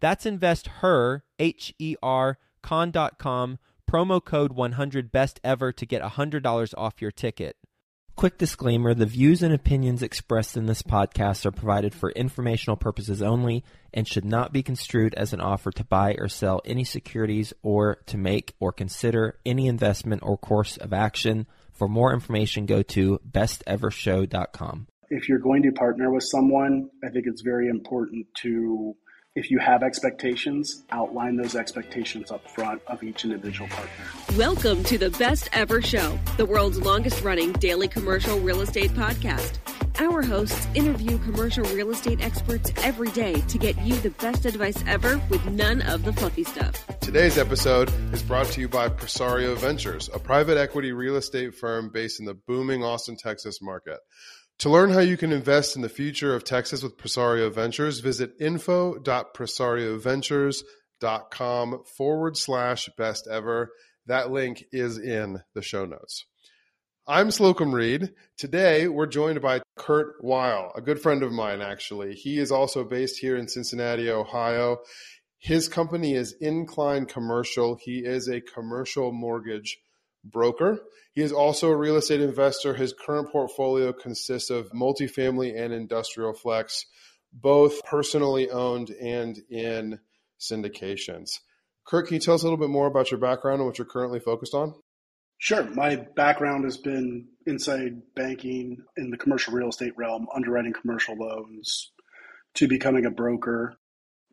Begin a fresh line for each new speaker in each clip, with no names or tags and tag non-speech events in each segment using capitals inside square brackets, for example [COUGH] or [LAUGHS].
That's investher, H E R, con.com promo code 100 best ever to get $100 off your ticket. Quick disclaimer the views and opinions expressed in this podcast are provided for informational purposes only and should not be construed as an offer to buy or sell any securities or to make or consider any investment or course of action. For more information, go to bestevershow.com.
If you're going to partner with someone, I think it's very important to if you have expectations, outline those expectations up front of each individual partner.
Welcome to the Best Ever Show, the world's longest running daily commercial real estate podcast. Our hosts interview commercial real estate experts every day to get you the best advice ever with none of the fluffy stuff.
Today's episode is brought to you by Presario Ventures, a private equity real estate firm based in the booming Austin, Texas market. To learn how you can invest in the future of Texas with Presario Ventures, visit info.presarioventures.com forward slash best ever. That link is in the show notes. I'm Slocomb Reed. Today, we're joined by Kurt Weil, a good friend of mine, actually. He is also based here in Cincinnati, Ohio. His company is Incline Commercial. He is a commercial mortgage broker. He is also a real estate investor. His current portfolio consists of multifamily and industrial flex, both personally owned and in syndications. Kurt, can you tell us a little bit more about your background and what you're currently focused on?
Sure. My background has been inside banking in the commercial real estate realm, underwriting commercial loans, to becoming a broker.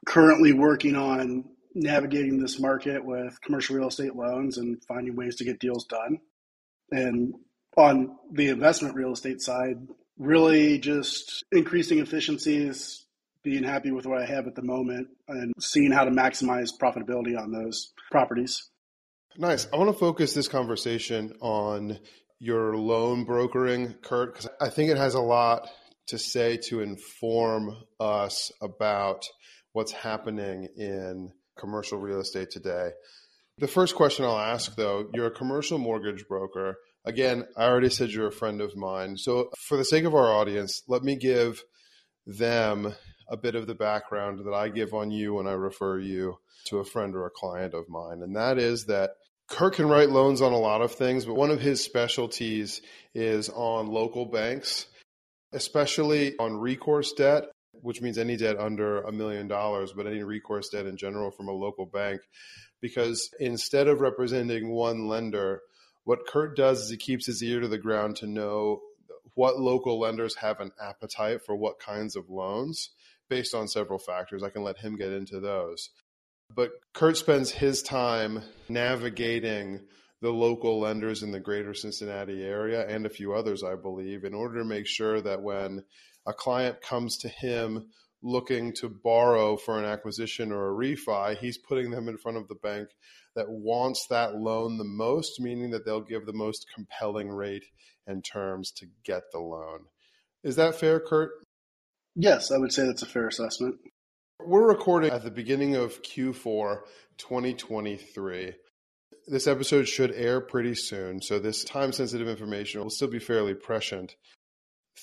Currently working on navigating this market with commercial real estate loans and finding ways to get deals done. And on the investment real estate side, really just increasing efficiencies, being happy with what I have at the moment, and seeing how to maximize profitability on those properties.
Nice. I want to focus this conversation on your loan brokering, Kurt, because I think it has a lot to say to inform us about what's happening in commercial real estate today. The first question I'll ask though, you're a commercial mortgage broker. Again, I already said you're a friend of mine. So, for the sake of our audience, let me give them a bit of the background that I give on you when I refer you to a friend or a client of mine. And that is that Kurt can write loans on a lot of things, but one of his specialties is on local banks, especially on recourse debt which means any debt under a million dollars, but any recourse debt in general from a local bank. Because instead of representing one lender, what Kurt does is he keeps his ear to the ground to know what local lenders have an appetite for what kinds of loans based on several factors. I can let him get into those. But Kurt spends his time navigating the local lenders in the greater Cincinnati area and a few others, I believe, in order to make sure that when a client comes to him looking to borrow for an acquisition or a refi, he's putting them in front of the bank that wants that loan the most, meaning that they'll give the most compelling rate and terms to get the loan. Is that fair, Kurt?
Yes, I would say that's a fair assessment.
We're recording at the beginning of Q4 2023. This episode should air pretty soon, so this time sensitive information will still be fairly prescient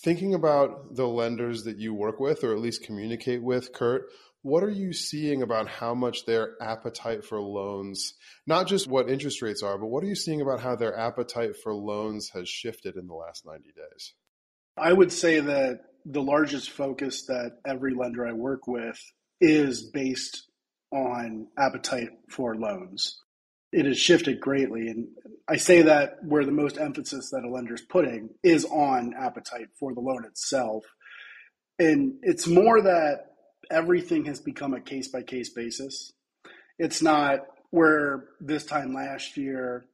thinking about the lenders that you work with or at least communicate with, Kurt, what are you seeing about how much their appetite for loans, not just what interest rates are, but what are you seeing about how their appetite for loans has shifted in the last 90 days?
I would say that the largest focus that every lender I work with is based on appetite for loans. it has shifted greatly. And I say that where the most emphasis that a lender is putting is on appetite for the loan itself. And it's more that everything has become a case by case basis. It's not where this time last year,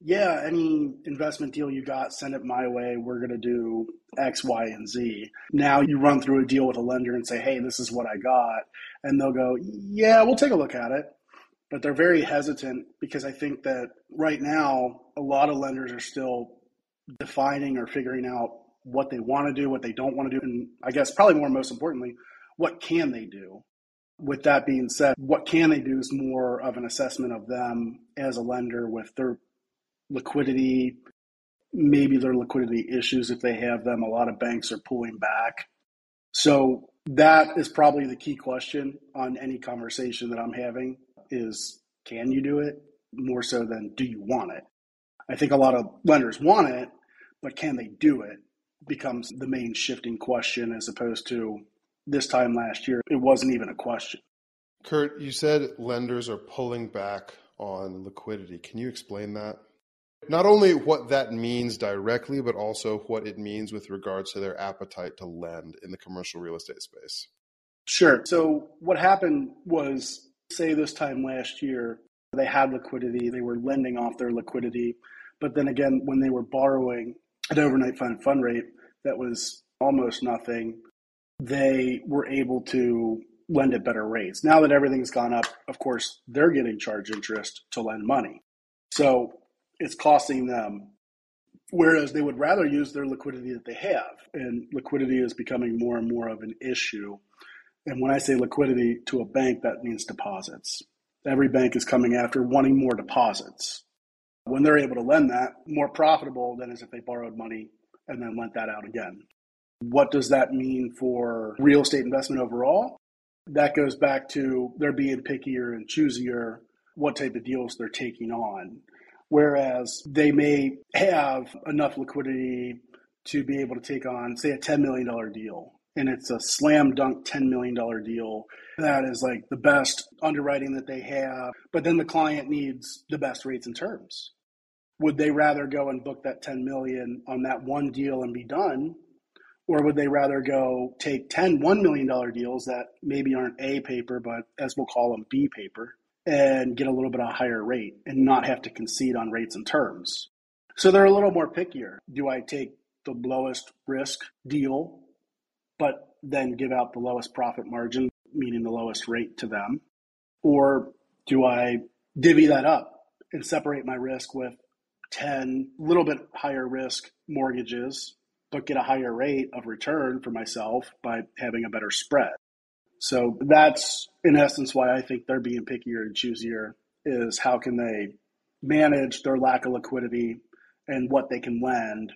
yeah, any investment deal you got, send it my way. We're going to do X, Y, and Z. Now you run through a deal with a lender and say, hey, this is what I got. And they'll go, yeah, we'll take a look at it. But they're very hesitant because I think that right now, a lot of lenders are still defining or figuring out what they want to do, what they don't want to do. And I guess probably more most importantly, what can they do? With that being said, what can they do is more of an assessment of them as a lender with their liquidity, maybe their liquidity issues if they have them. A lot of banks are pulling back. So that is probably the key question on any conversation that I'm having is can you do it more so than do you want it? I think a lot of lenders want it, but can they do it becomes the main shifting question as opposed to this time last year, it wasn't even a question.
Kurt, you said lenders are pulling back on liquidity. Can you explain that? Not only what that means directly, but also what it means with regards to their appetite to lend in the commercial real estate space.
Sure. So, what happened was, say, this time last year, they had liquidity, they were lending off their liquidity. But then again, when they were borrowing an overnight fund fund rate that was almost nothing, they were able to lend at better rates. Now that everything's gone up, of course, they're getting charged interest to lend money. So it's costing them. Whereas they would rather use their liquidity that they have. And liquidity is becoming more and more of an issue. And when I say liquidity to a bank, that means deposits. Every bank is coming after wanting more deposits. When they're able to lend that, more profitable than as if they borrowed money and then lent that out again. What does that mean for real estate investment overall? That goes back to they're being pickier and choosier what type of deals they're taking on. Whereas they may have enough liquidity to be able to take on, say, a $10 million deal. And it's a slam dunk $10 million deal that is like the best underwriting that they have. But then the client needs the best rates and terms. Would they rather go and book that 10 million on that one deal and be done or would they rather go take 10 $1 million deals that maybe aren't A paper, but as we'll call them B paper, and get a little bit of a higher rate and not have to concede on rates and terms? So they're a little more pickier. Do I take the lowest risk deal, but then give out the lowest profit margin, meaning the lowest rate to them? Or do I divvy that up and separate my risk with 10 little bit higher risk mortgages but get a higher rate of return for myself by having a better spread. So that's in essence why I think they're being pickier and choosier is how can they manage their lack of liquidity and what they can lend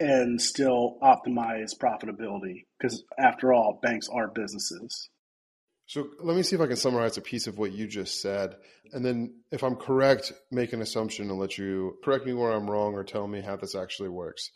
and still optimize profitability because after all banks are businesses.
So let me see if I can summarize a piece of what you just said. And then if I'm correct, make an assumption and let you correct me where I'm wrong or tell me how this actually works.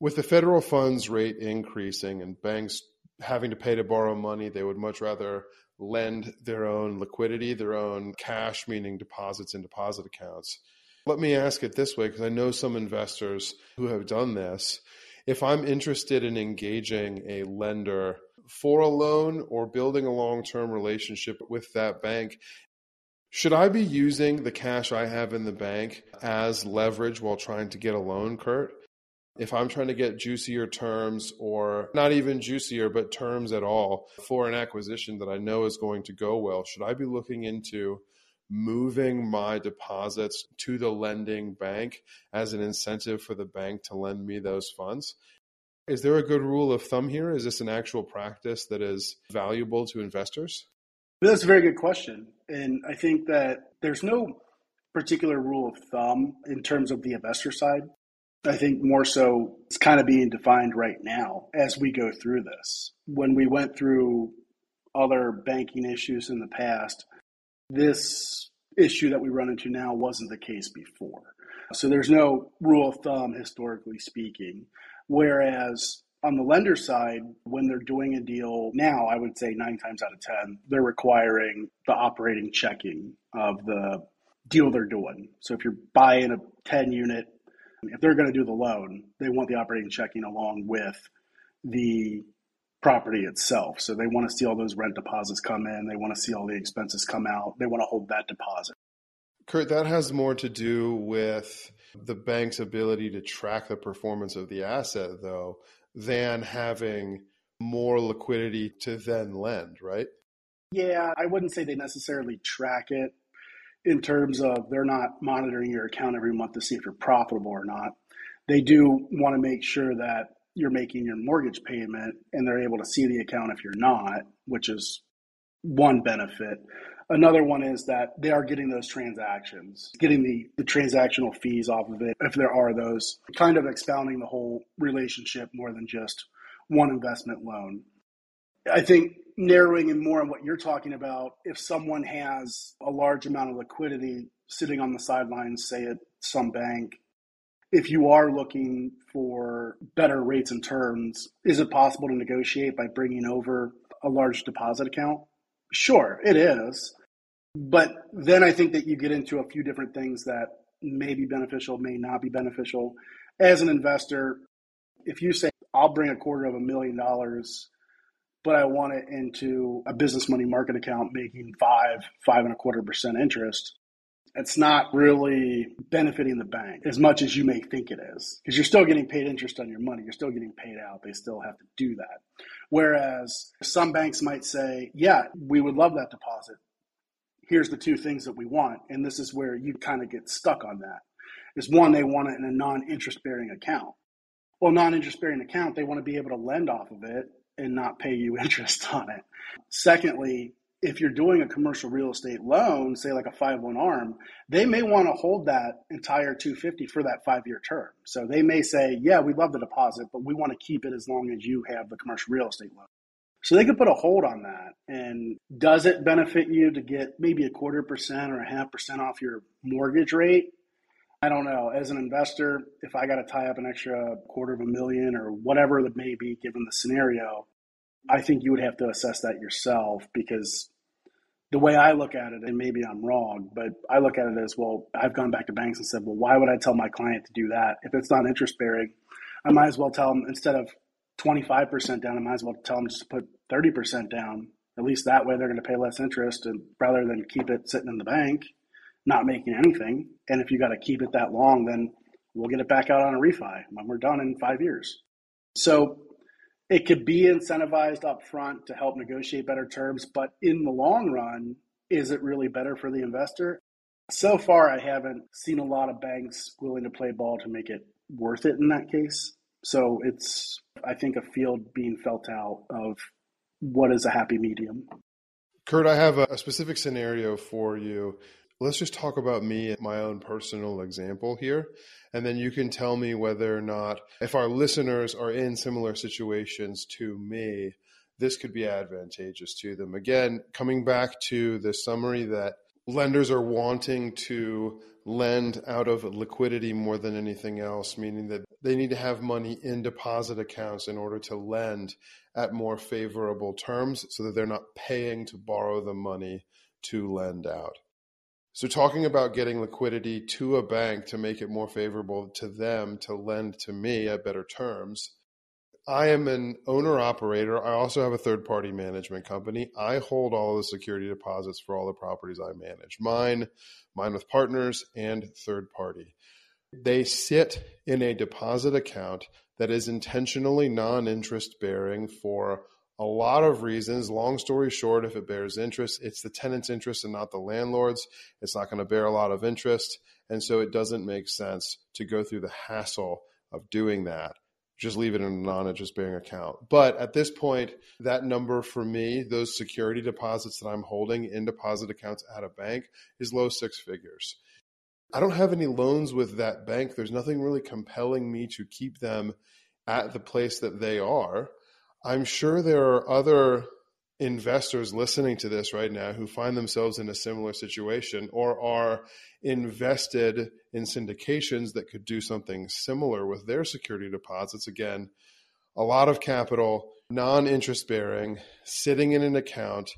With the federal funds rate increasing and banks having to pay to borrow money, they would much rather lend their own liquidity, their own cash, meaning deposits in deposit accounts. Let me ask it this way because I know some investors who have done this. If I'm interested in engaging a lender for a loan or building a long term relationship with that bank, should I be using the cash I have in the bank as leverage while trying to get a loan, Kurt? If I'm trying to get juicier terms or not even juicier, but terms at all for an acquisition that I know is going to go well, should I be looking into moving my deposits to the lending bank as an incentive for the bank to lend me those funds? Is there a good rule of thumb here? Is this an actual practice that is valuable to investors?
That's a very good question. And I think that there's no particular rule of thumb in terms of the investor side. I think more so it's kind of being defined right now as we go through this. When we went through other banking issues in the past, this issue that we run into now wasn't the case before. So there's no rule of thumb, historically speaking. Whereas on the lender side, when they're doing a deal now, I would say nine times out of 10, they're requiring the operating checking of the deal they're doing. So if you're buying a 10 unit, if they're going to do the loan, they want the operating checking along with the property itself. So they want to see all those rent deposits come in. They want to see all the expenses come out. They want to hold that deposit.
Kurt, that has more to do with the bank's ability to track the performance of the asset, though, than having more liquidity to then lend, right?
Yeah, I wouldn't say they necessarily track it in terms of they're not monitoring your account every month to see if you're profitable or not. They do want to make sure that you're making your mortgage payment and they're able to see the account if you're not, which is one benefit. Another one is that they are getting those transactions, getting the, the transactional fees off of it, if there are those, kind of expounding the whole relationship more than just one investment loan. I think narrowing in more on what you're talking about, if someone has a large amount of liquidity sitting on the sidelines, say at some bank, if you are looking for better rates and terms, is it possible to negotiate by bringing over a large deposit account? Sure, it is. But then I think that you get into a few different things that may be beneficial, may not be beneficial. As an investor, if you say, I'll bring a quarter of a million dollars, but I want it into a business money market account making five, five and a quarter percent interest, it's not really benefiting the bank as much as you may think it is because you're still getting paid interest on your money. You're still getting paid out. They still have to do that. Whereas some banks might say, yeah, we would love that deposit. Here's the two things that we want. And this is where you kind of get stuck on that. Is one, they want it in a non interest bearing account. Well, non interest bearing account, they want to be able to lend off of it and not pay you [LAUGHS] interest on it. Secondly, if you're doing a commercial real estate loan, say like a 5-1 arm, they may want to hold that entire 250 for that 5-year term. So they may say, "Yeah, we love the deposit, but we want to keep it as long as you have the commercial real estate loan." So they could put a hold on that. And does it benefit you to get maybe a quarter percent or a half percent off your mortgage rate? I don't know. As an investor, if I got to tie up an extra quarter of a million or whatever it may be, given the scenario, I think you would have to assess that yourself because the way I look at it, and maybe I'm wrong, but I look at it as well, I've gone back to banks and said, well, why would I tell my client to do that? If it's not interest bearing, I might as well tell them instead of 25% down, I might as well tell them just to put 30% down. At least that way they're going to pay less interest and rather than keep it sitting in the bank, not making anything. And if you got to keep it that long, then we'll get it back out on a refi when we're done in five years. So it could be incentivized up front to help negotiate better terms, but in the long run, is it really better for the investor? So far, I haven't seen a lot of banks willing to play ball to make it worth it in that case. So it's, I think, a field being felt out of what is a happy medium.
Kurt, I have a specific scenario for you let's just talk about me, my own personal example here. And then you can tell me whether or not, if our listeners are in similar situations to me, this could be advantageous to them. Again, coming back to the summary that lenders are wanting to lend out of liquidity more than anything else, meaning that they need to have money in deposit accounts in order to lend at more favorable terms so that they're not paying to borrow the money to lend out. So, talking about getting liquidity to a bank to make it more favorable to them to lend to me at better terms. I am an owner operator. I also have a third party management company. I hold all the security deposits for all the properties I manage mine, mine with partners, and third party. They sit in a deposit account that is intentionally non interest bearing for a lot of reasons. Long story short, if it bears interest, it's the tenant's interest and not the landlord's. It's not going to bear a lot of interest. And so it doesn't make sense to go through the hassle of doing that. Just leave it in a non interest bearing account. But at this point, that number for me, those security deposits that I'm holding in deposit accounts at a bank, is low six figures. I don't have any loans with that bank. There's nothing really compelling me to keep them at the place that they are. I'm sure there are other investors listening to this right now who find themselves in a similar situation or are invested in syndications that could do something similar with their security deposits. Again, a lot of capital, non interest bearing, sitting in an account.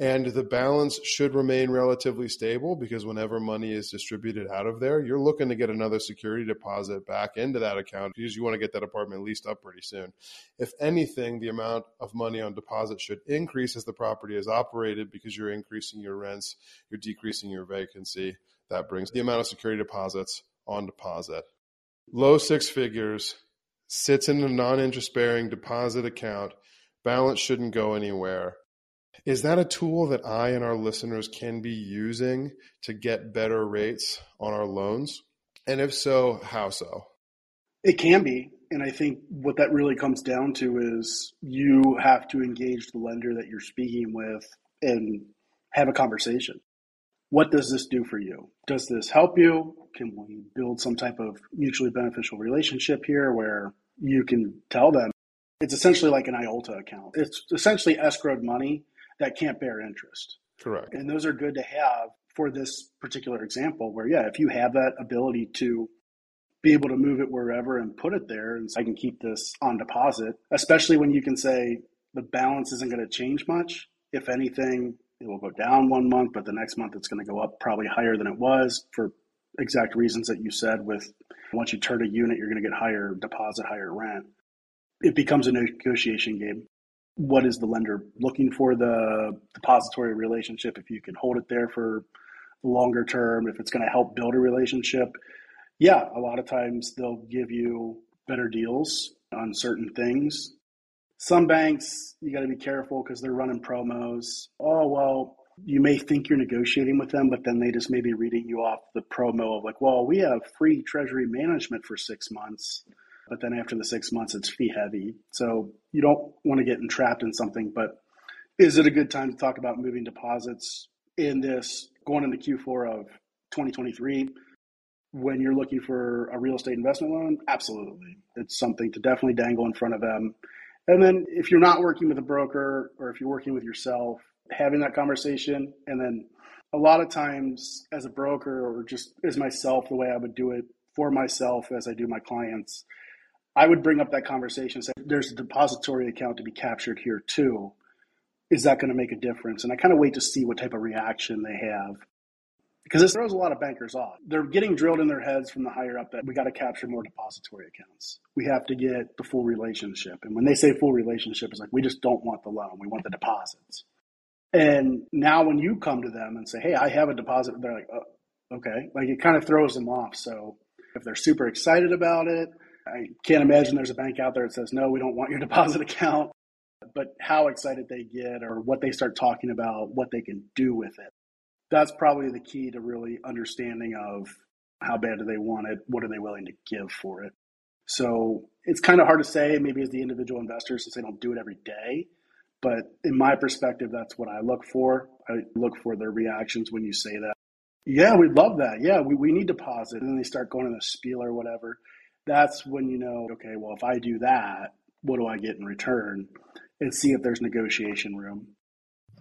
And the balance should remain relatively stable because whenever money is distributed out of there, you're looking to get another security deposit back into that account because you want to get that apartment leased up pretty soon. If anything, the amount of money on deposit should increase as the property is operated because you're increasing your rents, you're decreasing your vacancy. That brings the amount of security deposits on deposit. Low six figures sits in a non interest bearing deposit account. Balance shouldn't go anywhere is that a tool that I and our listeners can be using to get better rates on our loans? And if so, how so?
It can be. And I think what that really comes down to is you have to engage the lender that you're speaking with and have a conversation. What does this do for you? Does this help you? Can we build some type of mutually beneficial relationship here where you can tell them it's essentially like an IOLTA account? It's essentially escrowed money that can't bear interest.
Correct.
And those are good to have for this particular example where, yeah, if you have that ability to be able to move it wherever and put it there, and I can keep this on deposit, especially when you can say the balance isn't going to change much. If anything, it will go down one month, but the next month it's going to go up probably higher than it was for exact reasons that you said with once you turn a unit, you're going to get higher deposit, higher rent. It becomes a negotiation game what is the lender looking for the depository relationship if you can hold it there for longer term if it's going to help build a relationship? Yeah a lot of times they'll give you better deals on certain things. Some banks you got to be careful because they're running promos. Oh well you may think you're negotiating with them but then they just may be reading you off the promo of like well we have free treasury management for six months but then after the six months, it's fee heavy. So you don't want to get entrapped in something. But is it a good time to talk about moving deposits in this going into Q4 of 2023? When you're looking for a real estate investment loan, absolutely. It's something to definitely dangle in front of them. And then if you're not working with a broker or if you're working with yourself, having that conversation and then a lot of times as a broker or just as myself the way I would do it for myself as I do my clients I would bring up that conversation. Say, there's a depository account to be captured here too. Is that going to make a difference? And I kind of wait to see what type of reaction they have because this throws a lot of bankers off. They're getting drilled in their heads from the higher up that we got to capture more depository accounts. We have to get the full relationship. And when they say full relationship, it's like we just don't want the loan. We want the deposits. And now when you come to them and say, "Hey, I have a deposit," they're like, oh, "Okay," like it kind of throws them off. So if they're super excited about it, I can't imagine there's a bank out there that says, no, we don't want your [LAUGHS] deposit account. But how excited they get or what they start talking about, what they can do with it. That's probably the key to really understanding of how bad do they want it? What are they willing to give for it? So it's kind of hard to say, maybe as the individual investor, since they don't do it every day. But in my perspective, that's what I look for. I look for their reactions when you say that. Yeah, we'd love that. Yeah, we, we need deposit. And then they start going in a spiel or whatever that's when you know, okay, well, if I do that, what do I get in return? And see if there's negotiation room.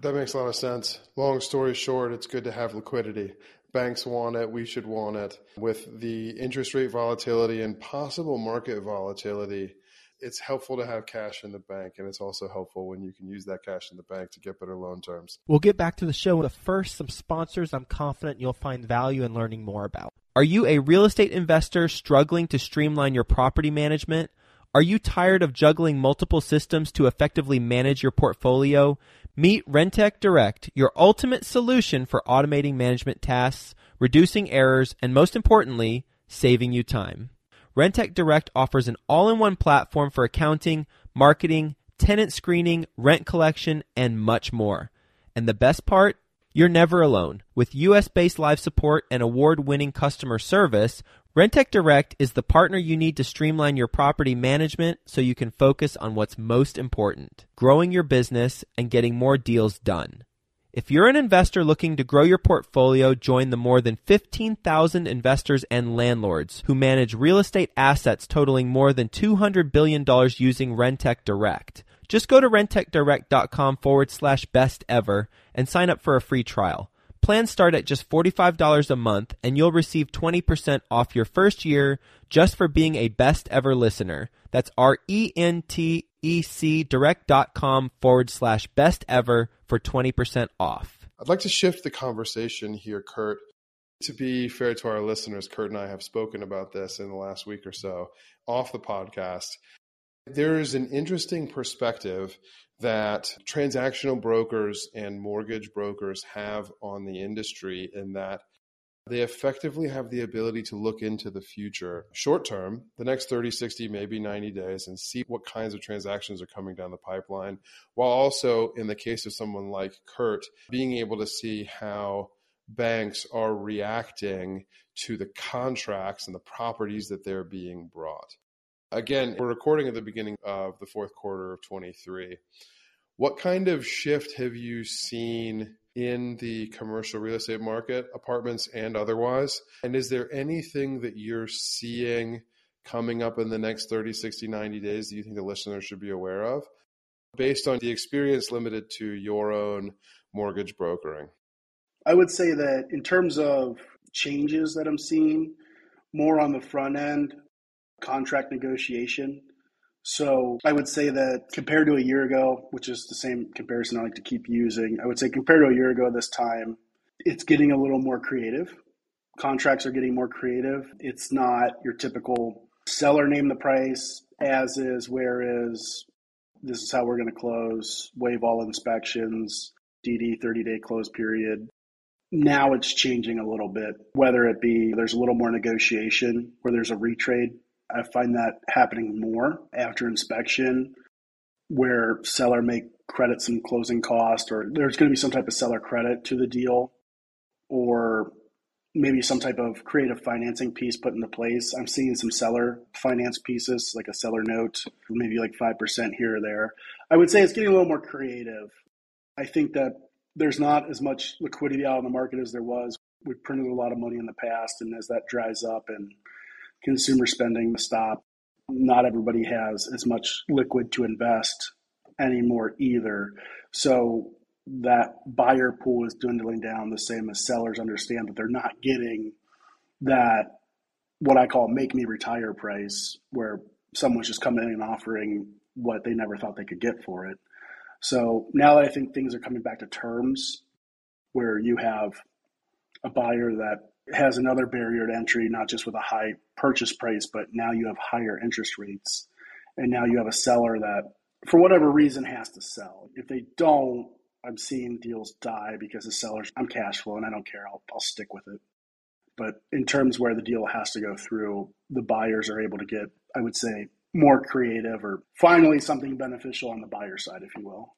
That makes a lot of sense. Long story short, it's good to have liquidity. Banks want it, we should want it. With the interest rate volatility and possible market volatility, it's helpful to have cash in the bank, and it's also helpful when you can use that cash in the bank to get better loan terms.
We'll get back to the show. But first, some sponsors I'm confident you'll find value in learning more about. Are you a real estate investor struggling to streamline your property management? Are you tired of juggling multiple systems to effectively manage your portfolio? Meet Rentec Direct, your ultimate solution for automating management tasks, reducing errors, and most importantly, saving you time. Rentec Direct offers an all in one platform for accounting, marketing, tenant screening, rent collection, and much more. And the best part? You're never alone. With US based live support and award winning customer service, Rentec Direct is the partner you need to streamline your property management so you can focus on what's most important growing your business and getting more deals done. If you're an investor looking to grow your portfolio, join the more than 15,000 investors and landlords who manage real estate assets totaling more than $200 billion using Rentec Direct. Just go to rentecdirect.com forward slash best ever and sign up for a free trial. Plans start at just $45 a month and you'll receive 20% off your first year just for being a best ever listener. That's R E N T ecdirect.com forward slash best ever for 20% off.
I'd like to shift the conversation here, Kurt. To be fair to our listeners, Kurt and I have spoken about this in the last week or so off the podcast. There is an interesting perspective that transactional brokers and mortgage brokers have on the industry in that they effectively have the ability to look into the future short term, the next 30, 60, maybe 90 days, and see what kinds of transactions are coming down the pipeline. While also, in the case of someone like Kurt, being able to see how banks are reacting to the contracts and the properties that they're being brought. Again, we're recording at the beginning of the fourth quarter of 23. What kind of shift have you seen in the commercial real estate market, apartments and otherwise? And is there anything that you're seeing coming up in the next 30, 60, 90 days that you think the listener should be aware of based on the experience limited to your own mortgage brokering?
I would say that in terms of changes that I'm seeing, more on the front end, contract negotiation. So I would say that compared to a year ago, which is the same comparison I like to keep using, I would say compared to a year ago this time, it's getting a little more creative. Contracts are getting more creative. It's not your typical seller name the price, as is, where is, this is how we're going to close, waive all inspections, DD 30 day close period. Now it's changing a little bit, whether it be there's a little more negotiation where there's a retrade I find that happening more after inspection, where seller may credit some closing cost, or there's going to be some type of seller credit to the deal, or maybe some type of creative financing piece put into place. I'm seeing some seller finance pieces, like a seller note, maybe like 5% here or there. I would say it's getting a little more creative. I think that there's not as much liquidity out in the market as there was. We've printed a lot of money in the past, and as that dries up and consumer spending stop. Not everybody has as much liquid to invest anymore either. So that buyer pool is dwindling down the same as sellers understand that they're not getting that what I call make me retire price where someone's just coming in and offering what they never thought they could get for it. So now that I think things are coming back to terms where you have a buyer that has another barrier to entry, not just with a high purchase price, but now you have higher interest rates. And now you have a seller that, for whatever reason, has to sell. If they don't, I'm seeing deals die because the sellers, I'm cash flow and I don't care. I'll, I'll stick with it. But in terms where the deal has to go through, the buyers are able to get, I would say, more creative or finally something beneficial on the buyer side, if you will.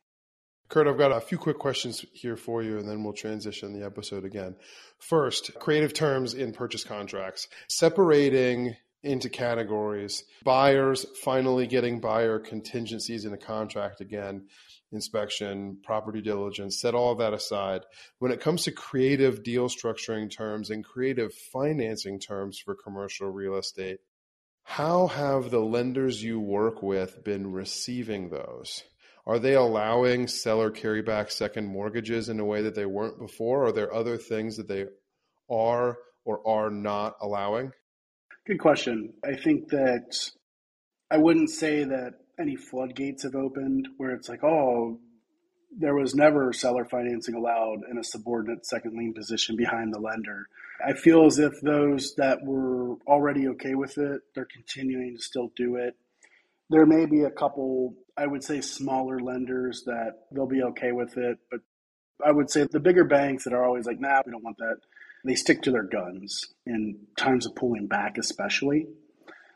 Kurt, I've got a few quick questions here for you, and then we'll transition the episode again. First, creative terms in purchase contracts, separating into categories, buyers finally getting buyer contingencies in a contract again, inspection, property diligence, set all that aside. When it comes to creative deal structuring terms and creative financing terms for commercial real estate, how have the lenders you work with been receiving those? Are they allowing seller carryback second mortgages in a way that they weren't before? Are there other things that they are or are not allowing?
Good question. I think that I wouldn't say that any floodgates have opened where it's like, oh, there was never seller financing allowed in a subordinate second lien position behind the lender. I feel as if those that were already okay with it, they're continuing to still do it. There may be a couple I would say smaller lenders that they'll be okay with it. But I would say the bigger banks that are always like, nah, we don't want that, they stick to their guns in times of pulling back, especially.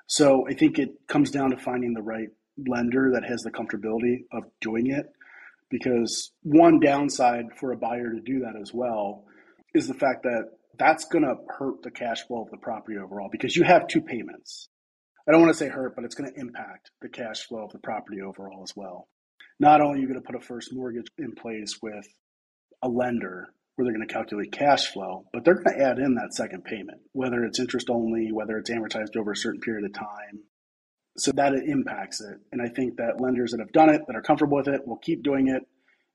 So I think it comes down to finding the right lender that has the comfortability of doing it. Because one downside for a buyer to do that as well is the fact that that's going to hurt the cash flow of the property overall because you have two payments. I don't want to say hurt, but it's going to impact the cash flow of the property overall as well. Not only are you going to put a first mortgage in place with a lender where they're going to calculate cash flow, but they're going to add in that second payment, whether it's interest only, whether it's amortized over a certain period of time. So that it impacts it. And I think that lenders that have done it, that are comfortable with it, will keep doing it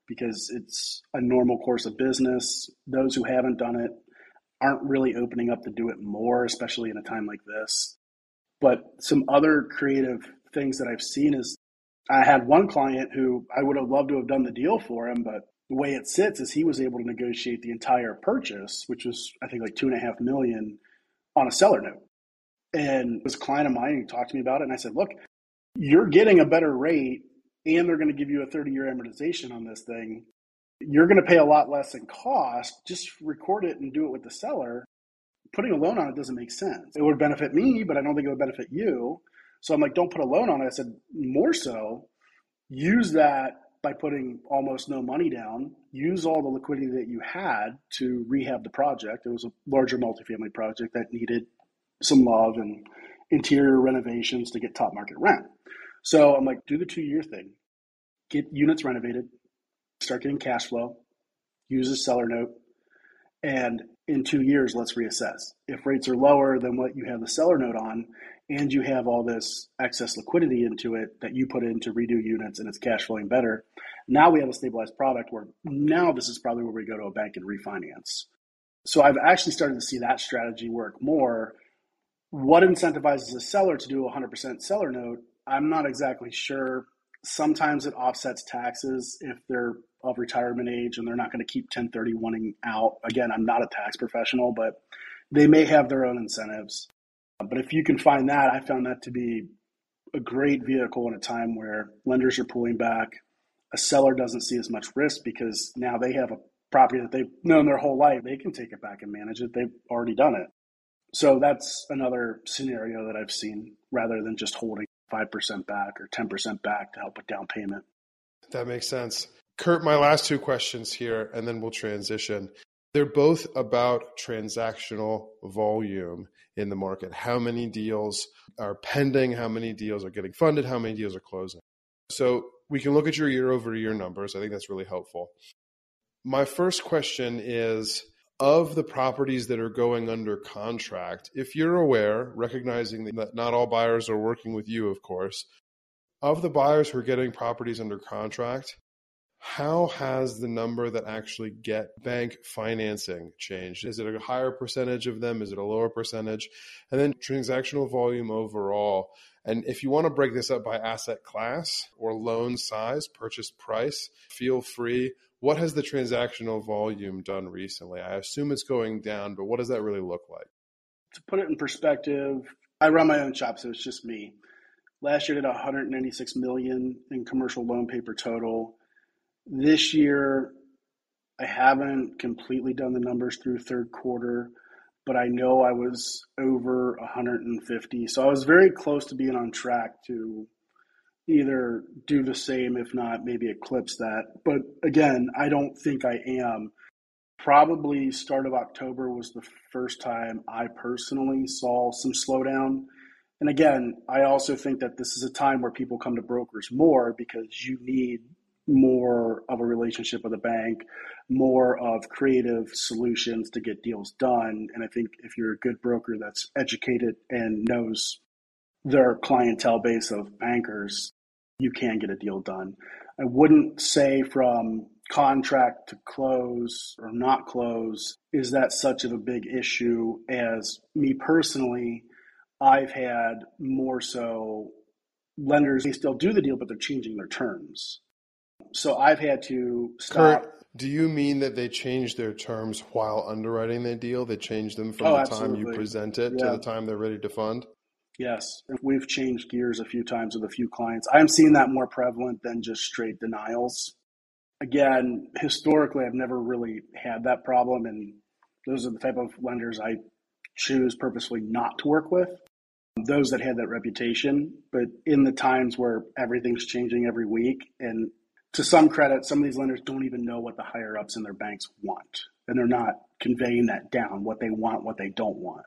because it's a normal course of business. Those who haven't done it aren't really opening up to do it more, especially in a time like this. But some other creative things that I've seen is I had one client who I would have loved to have done the deal for him, but the way it sits is he was able to negotiate the entire purchase, which was I think like two and a half million on a seller note. And this client of mine, he talked to me about it, and I said, "Look, you're getting a better rate, and they're going to give you a 30 year amortization on this thing. You're going to pay a lot less in cost. Just record it and do it with the seller. Putting a loan on it doesn't make sense. It would benefit me, but I don't think it would benefit you. So I'm like, don't put a loan on it. I said, more so, use that by putting almost no money down. Use all the liquidity that you had to rehab the project. It was a larger multifamily project that needed some love and interior renovations to get top market rent. So I'm like, do the two year thing, get units renovated, start getting cash flow, use a seller note, and in two years, let's reassess. If rates are lower than what you have the seller note on, and you have all this excess liquidity into it that you put in to redo units and it's cash flowing better, now we have a stabilized product where now this is probably where we go to a bank and refinance. So I've actually started to see that strategy work more. What incentivizes a seller to do a 100% seller note? I'm not exactly sure. Sometimes it offsets taxes if they're of retirement age and they're not going to keep 1031ing out. Again, I'm not a tax professional, but they may have their own incentives. But if you can find that, I found that to be a great vehicle in a time where lenders are pulling back. A seller doesn't see as much risk because now they have a property that they've known their whole life. They can take it back and manage it. They've already done it. So that's another scenario that I've seen rather than just holding 5% back or 10% back to help with down payment.
That makes sense. Kurt, my last two questions here, and then we'll transition. They're both about transactional volume in the market. How many deals are pending? How many deals are getting funded? How many deals are closing? So we can look at your year over year numbers. I think that's really helpful. My first question is of the properties that are going under contract, if you're aware, recognizing that not all buyers are working with you, of course, of the buyers who are getting properties under contract, how has the number that actually get bank financing changed? Is it a higher percentage of them? Is it a lower percentage? And then transactional volume overall. And if you want to break this up by asset class or loan size, purchase price, feel free. What has the transactional volume done recently? I assume it's going down, but what does that really look like?
To put it in perspective, I run my own shop, so it's just me. Last year did 196 million in commercial loan paper total. This year, I haven't completely done the numbers through third quarter, but I know I was over 150. So I was very close to being on track to either do the same, if not maybe eclipse that. But again, I don't think I am. Probably start of October was the first time I personally saw some slowdown. And again, I also think that this is a time where people come to brokers more because you need more of a relationship with a bank, more of creative solutions to get deals done. And I think if you're a good broker that's educated and knows their clientele base of bankers, you can get a deal done. I wouldn't say from contract to close or not close is that such of a big issue as me personally I've had more so lenders they still do the deal but they're changing their terms. So I've had to stop
Kurt, do you mean that they changed their terms while underwriting the deal? They changed them from
oh,
the
absolutely.
time you present it
yeah.
to the time they're ready to fund?
Yes, we've changed gears a few times with a few clients. I'm seeing that more prevalent than just straight denials. Again, historically, I've never really had that problem, and those are the type of lenders I choose purposely not to work with. Those that had that reputation, but in the times where everything's changing every week, and to some credit, some of these lenders don't even know what the higher ups in their banks want, and they're not conveying that down what they want, what they don't want.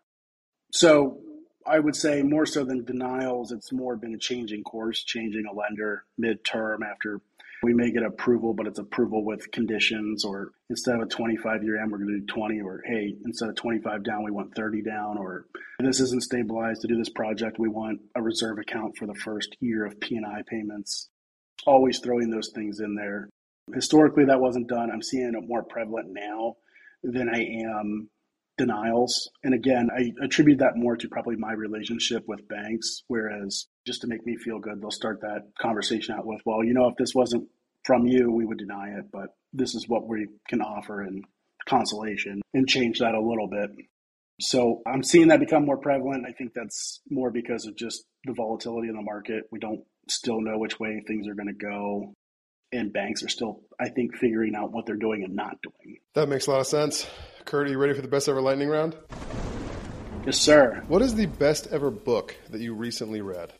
So I would say more so than denials, it's more been a changing course, changing a lender midterm after we may get approval, but it's approval with conditions, or instead of a 25 year M, we're going to do 20, or hey, instead of 25 down, we want 30 down, or this isn't stabilized to do this project, we want a reserve account for the first year of P&I payments. Always throwing those things in there. Historically, that wasn't done. I'm seeing it more prevalent now than I am denials. And again, I attribute that more to probably my relationship with banks, whereas just to make me feel good, they'll start that conversation out with, well, you know, if this wasn't from you, we would deny it, but this is what we can offer in consolation and change that a little bit. So I'm seeing that become more prevalent. I think that's more because of just the volatility in the market. We don't still know which way things are going to go. And banks are still, I think, figuring out what they're doing and not doing.
That makes a lot of sense. Kurt, are you ready for the best ever lightning round?
Yes, sir.
What is the best ever book that you recently read?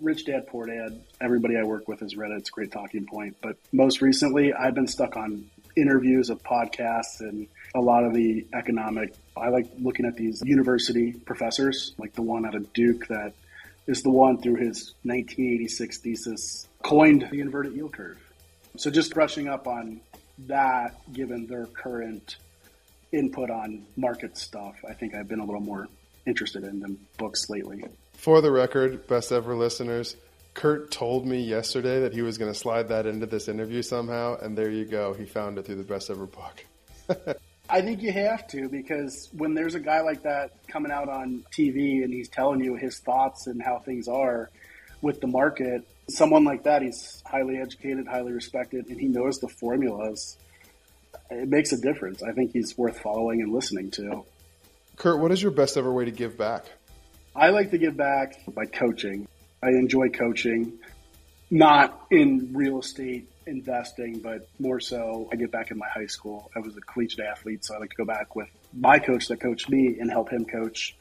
Rich Dad Poor Dad. Everybody I work with has read it. It's a great talking point. But most recently, I've been stuck on interviews of podcasts and a lot of the economic. I like looking at these university professors, like the one out of Duke that is the one through his 1986 thesis coined the inverted yield curve. So just brushing up on that, given their current input on market stuff, I think I've been a little more interested in them books lately.
For the record, best ever listeners, Kurt told me yesterday that he was going to slide that into this interview somehow, and there you go. He found it through the best ever book. [LAUGHS]
I think you have to because when there's a guy like that coming out on TV and he's telling you his thoughts and how things are with the market, someone like that, he's highly educated, highly respected, and he knows the formulas. It makes a difference. I think he's worth following and listening to.
Kurt, what is your best ever way to give back?
I like to give back by coaching. I enjoy coaching, not in real estate investing, but more so I get back in my high school. I was a collegiate athlete, so I like to go back with my coach that coached me and help him coach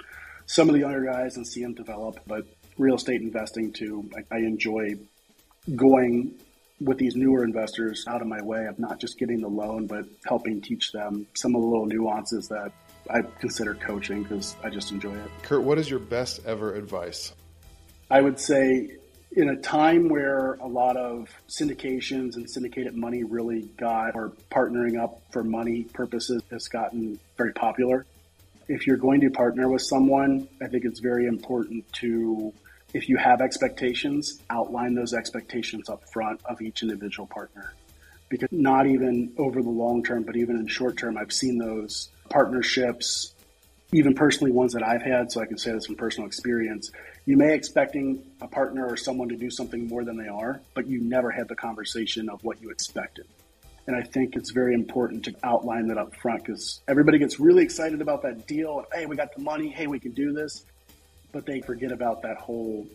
some of the younger guys and see them develop. But real estate investing too, I, I enjoy going with these newer investors out of my way of not just getting the loan, but helping teach them some of the little nuances that I consider coaching because I just enjoy it.
Kurt, what is your best ever advice?
I would say in a time where a lot of syndications and syndicated money really got or partnering up for money purposes has gotten very popular. If you're going to partner with someone, I think it's very important to, if you have expectations, outline those expectations up front of each individual partner. Because not even over the long term, but even in short term, I've seen those partnerships, even personally ones that I've had, so I can say this from personal experience, you may expecting a partner or someone to do something more than they are, but you never had the conversation of what you expected. And I think it's very important to outline that up front because everybody gets really excited about that deal. Hey, we got the money. Hey, we can do this. But they forget about that whole,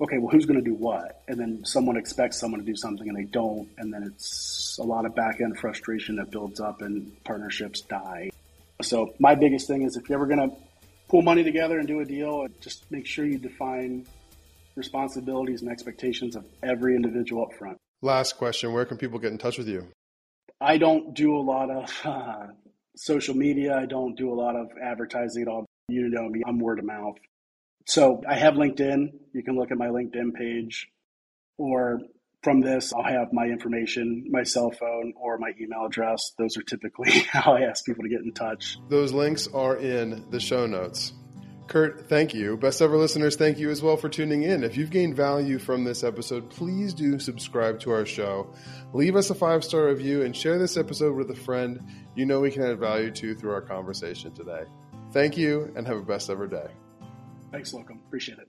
okay, well, who's going to do what? And then someone expects someone to do something and they don't. And then it's a lot of back end frustration that builds up and partnerships die. So my biggest thing is if you're ever going to pull money together and do a deal, just make sure you define responsibilities and expectations of every individual up front.
Last question Where can people get in touch with you?
I don't do a lot of [LAUGHS] uh, social media. I don't do a lot of advertising at all. You know me, I'm word of mouth. So I have LinkedIn. You can look at my LinkedIn page or from this, I'll have my information, my cell phone, or my email address. Those are typically [LAUGHS] how I ask people to get in touch.
Those links are in the show notes. Kurt, thank you. Best ever listeners, thank you as well for tuning in. If you've gained value from this episode, please do subscribe to our show. Leave us a five star review and share this episode with a friend you know we can add value to through our conversation today. Thank you and have a best ever day.
Thanks, Slocomb. Appreciate it.